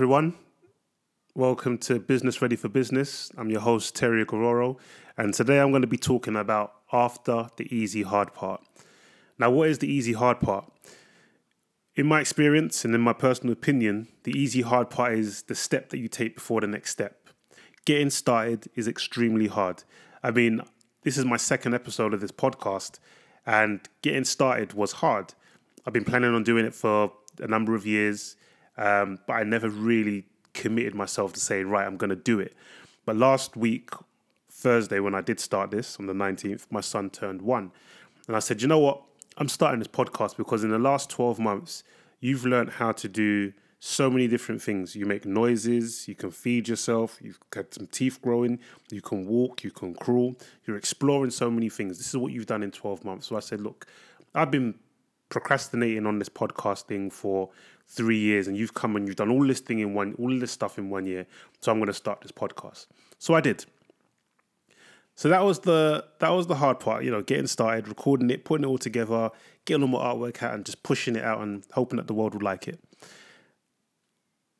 everyone. Welcome to Business Ready for Business. I'm your host, Terry Gororo, and today I'm going to be talking about after the easy hard part. Now, what is the easy hard part? In my experience and in my personal opinion, the easy hard part is the step that you take before the next step. Getting started is extremely hard. I mean, this is my second episode of this podcast, and getting started was hard. I've been planning on doing it for a number of years um, but I never really committed myself to saying, right, I'm going to do it. But last week, Thursday, when I did start this on the 19th, my son turned one. And I said, you know what? I'm starting this podcast because in the last 12 months, you've learned how to do so many different things. You make noises, you can feed yourself, you've got some teeth growing, you can walk, you can crawl. You're exploring so many things. This is what you've done in 12 months. So I said, look, I've been procrastinating on this podcast thing for three years and you've come and you've done all this thing in one all this stuff in one year so i'm going to start this podcast so i did so that was the that was the hard part you know getting started recording it putting it all together getting all my artwork out and just pushing it out and hoping that the world would like it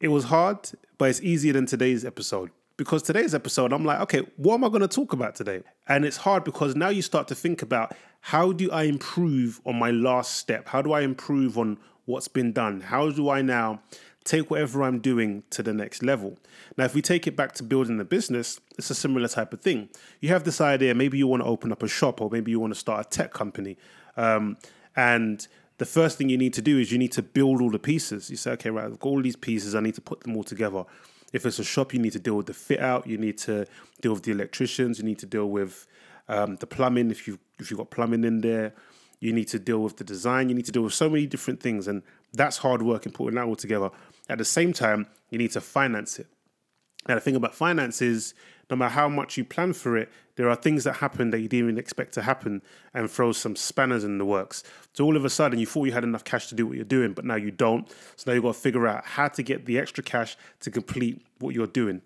it was hard but it's easier than today's episode because today's episode, I'm like, okay, what am I going to talk about today? And it's hard because now you start to think about how do I improve on my last step? How do I improve on what's been done? How do I now take whatever I'm doing to the next level? Now, if we take it back to building the business, it's a similar type of thing. You have this idea, maybe you want to open up a shop or maybe you want to start a tech company. Um, and the first thing you need to do is you need to build all the pieces. You say, okay, right, I've got all these pieces, I need to put them all together. If it's a shop, you need to deal with the fit out. You need to deal with the electricians. You need to deal with um, the plumbing. If you if you've got plumbing in there, you need to deal with the design. You need to deal with so many different things, and that's hard work in putting that all together. At the same time, you need to finance it. Now, the thing about finance is no matter how much you plan for it, there are things that happen that you didn't even expect to happen and throw some spanners in the works. So all of a sudden, you thought you had enough cash to do what you're doing, but now you don't. So now you've got to figure out how to get the extra cash to complete what you're doing.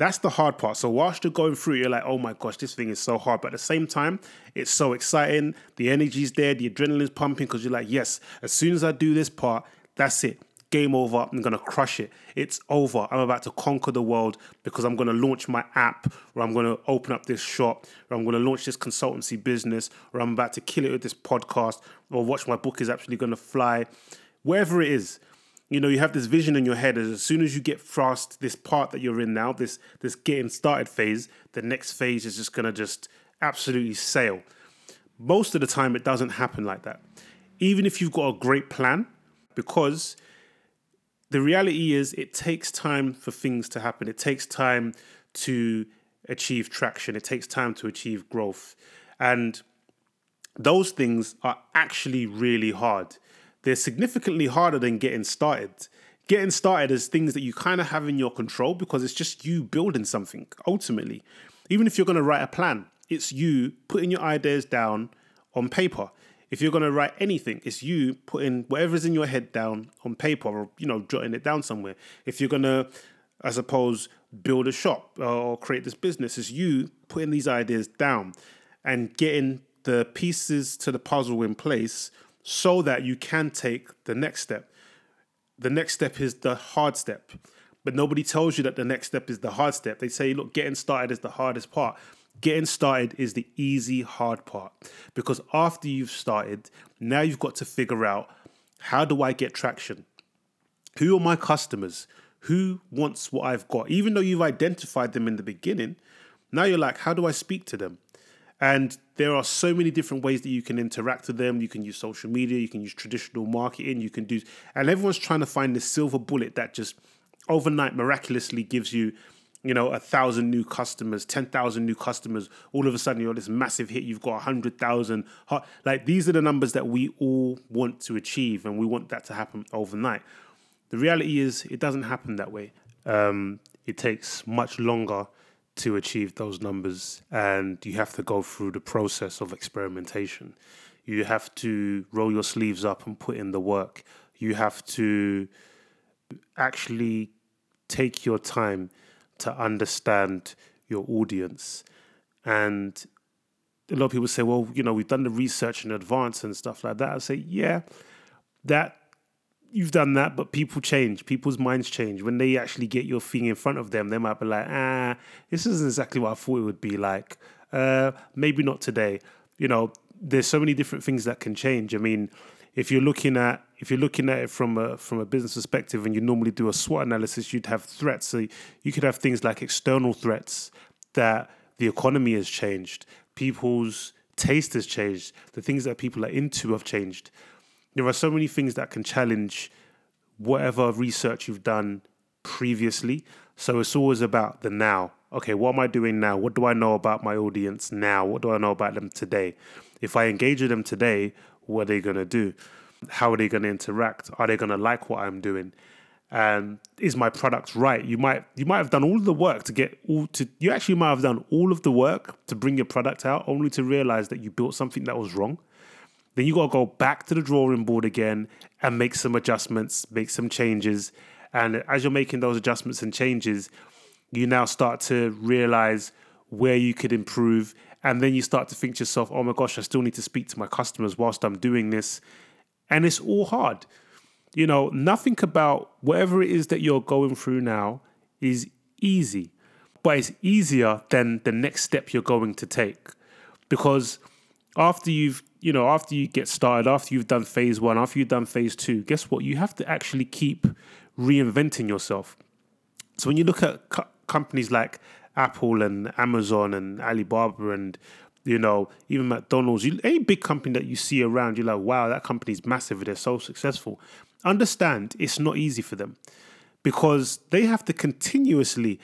That's the hard part. So whilst you're going through, you're like, oh my gosh, this thing is so hard. But at the same time, it's so exciting. The energy's there, the adrenaline's pumping because you're like, yes, as soon as I do this part, that's it game over. I'm to crush it. It's over. I'm about to conquer the world because I'm to launch my app, or I'm to open up this shop, or I'm to launch this consultancy business, or I'm about to kill it with this podcast, or watch my book is actually to fly. Wherever it is, you know, you have this vision in your head. As soon as you get past this part that you're in now, this this getting started phase, the next phase is just going to just absolutely sail. Most of the time, it doesn't happen like that. Even if you've got a great plan, because the reality is it takes time for things to happen. It takes time to achieve traction. It takes time to achieve growth. And those things are actually really hard. They're significantly harder than getting started. Getting started is things that you kind of have in your control because it's just you building something ultimately. Even if you're going to write a plan, it's you putting your ideas down on paper if you're going to write anything, it's you putting whatever's in your head down on paper or, you know, jotting it down somewhere. If you're going to, I suppose, build a shop or create this business, it's you putting these ideas down and getting the pieces to the puzzle in place so that you can take the next step. The next step is the hard step. But nobody tells you that the next step is the hard step. They say, look, getting started is the hardest part. Getting started is the easy, hard part because after you've started, now you've got to figure out how do I get traction? Who are my customers? Who wants what I've got? Even though you've identified them in the beginning, now you're like, how do I speak to them? And there are so many different ways that you can interact with them. You can use social media, you can use traditional marketing, you can do, and everyone's trying to find the silver bullet that just overnight miraculously gives you you know, a thousand new customers, 10,000 new customers, all of a sudden you're this massive hit, you've got 100,000. Like these are the numbers that we all want to achieve and we want that to happen overnight. The reality is, it doesn't happen that way. Um, it takes much longer to achieve those numbers and you have to go through the process of experimentation. You have to roll your sleeves up and put in the work. You have to actually take your time to understand your audience. And a lot of people say, well, you know, we've done the research in advance and stuff like that. I say, yeah, that you've done that, but people change. People's minds change. When they actually get your thing in front of them, they might be like, ah, this isn't exactly what I thought it would be like. Uh, maybe not today. You know, there's so many different things that can change. I mean, if you're looking at if you're looking at it from a from a business perspective and you normally do a SWOT analysis, you'd have threats. So you could have things like external threats that the economy has changed, people's taste has changed, the things that people are into have changed. There are so many things that can challenge whatever research you've done previously. So it's always about the now. Okay, what am I doing now? What do I know about my audience now? What do I know about them today? If I engage with them today, what are they going to do? How are they going to interact? Are they going to like what I'm doing? And is my product right? You might you might have done all the work to get all to you actually might have done all of the work to bring your product out, only to realize that you built something that was wrong. Then you got to go back to the drawing board again and make some adjustments, make some changes. And as you're making those adjustments and changes, you now start to realize where you could improve. And then you start to think to yourself, oh my gosh, I still need to speak to my customers whilst I'm doing this. And it's all hard. You know, nothing about whatever it is that you're going through now is easy, but it's easier than the next step you're going to take. Because after you've, you know, after you get started, after you've done phase one, after you've done phase two, guess what? You have to actually keep reinventing yourself. So when you look at co- companies like Apple and Amazon and Alibaba and you know even McDonald's, you, any big company that you see around, you're like, wow, that company's massive. They're so successful. Understand, it's not easy for them because they have to continuously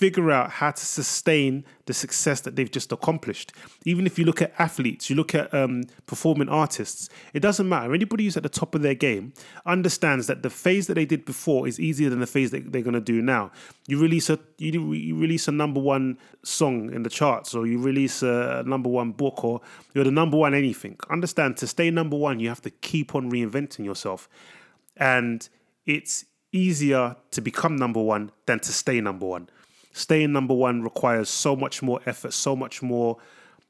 figure out how to sustain the success that they've just accomplished. Even if you look at athletes, you look at um, performing artists, it doesn't matter. Anybody who's at the top of their game understands that the phase that they did before is easier than the phase that they're going to do now. You release a you, you release a number one song in the charts, or you release a number one book, or you're the number one anything. Understand to stay number one, you have to keep on reinventing yourself, and it's easier to become number one than to stay number one staying number one requires so much more effort, so much more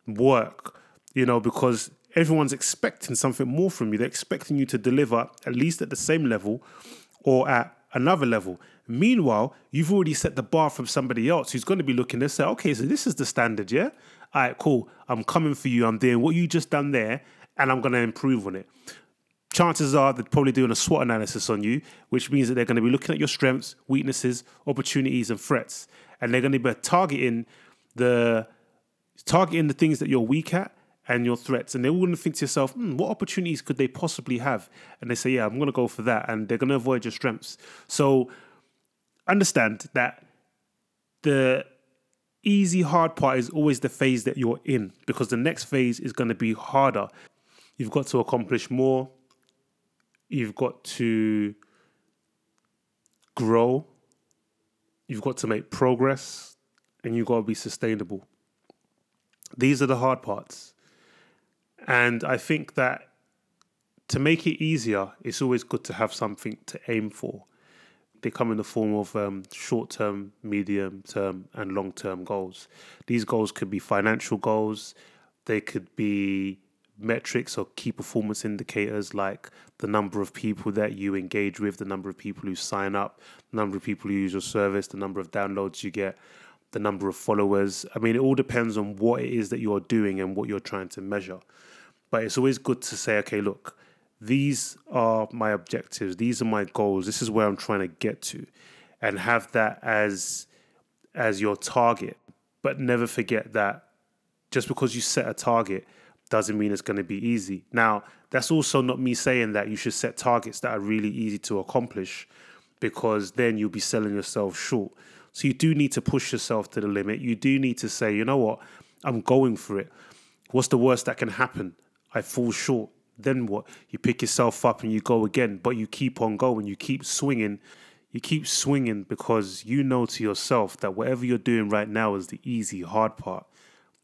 work, you know, because everyone's expecting something more from you. They're expecting you to deliver at least at the same level or at another level. Meanwhile, you've already set the bar from somebody else who's going to be looking to say, okay, so this is the standard, yeah? All right, cool. I'm coming for you. I'm doing what you just done there, and I'm going to improve on it. Chances are they're probably doing a SWOT analysis on you, which means that they're going to be looking at your strengths, weaknesses, opportunities, and threats and they're going to be targeting the targeting the things that you're weak at and your threats. And they're going to think to yourself, hmm, what opportunities could they possibly have? And they say, yeah, I'm going to go for that. And they're going to avoid your strengths. So understand that the easy, hard part is always the phase that you're in because the next phase is going to be harder. You've got to accomplish more. You've got to grow you've got to make progress and you've got to be sustainable. These are the hard parts. And I think that to make it easier, it's always good to have something to aim for. They come in the form of um, short term, medium term, and long term goals. These goals could be financial goals, they could be metrics or key performance indicators like the number of people that you engage with, the number of people who sign up, the number of people who use your service, the number of downloads you get, the number of followers. I mean, it all depends on what it is that you're doing and what you're trying to measure. But it's always good to say, okay, look, these are my objectives, these are my goals, this is where I'm trying to get to, and have that as as your target. But never forget that just because you set a target doesn't mean it's going to be easy. Now, that's also not me saying that you should set targets that are really easy to accomplish because then you'll be selling yourself short. So you do need to push yourself to the limit. You do need to say, you know what, I'm going for it. What's the worst that can happen? I fall short. Then what? You pick yourself up and you go again, but you keep on going. You keep swinging. You keep swinging because you know to yourself that whatever you're doing right now is the easy, hard part.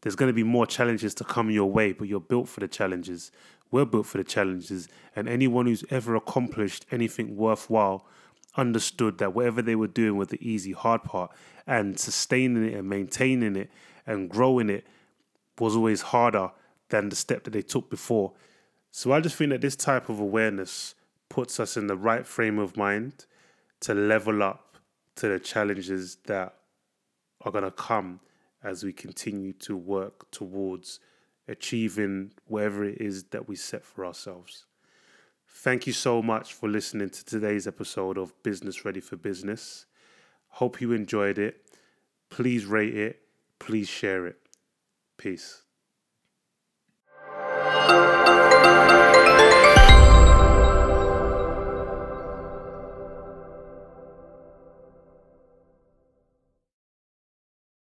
There's going to be more challenges to come your way, but you're built for the challenges. We're built for the challenges. And anyone who's ever accomplished anything worthwhile understood that whatever they were doing was the easy, hard part, and sustaining it and maintaining it and growing it was always harder than the step that they took before. So I just think that this type of awareness puts us in the right frame of mind to level up to the challenges that are going to come as we continue to work towards achieving whatever it is that we set for ourselves. Thank you so much for listening to today's episode of Business Ready for Business. Hope you enjoyed it. Please rate it. Please share it. Peace.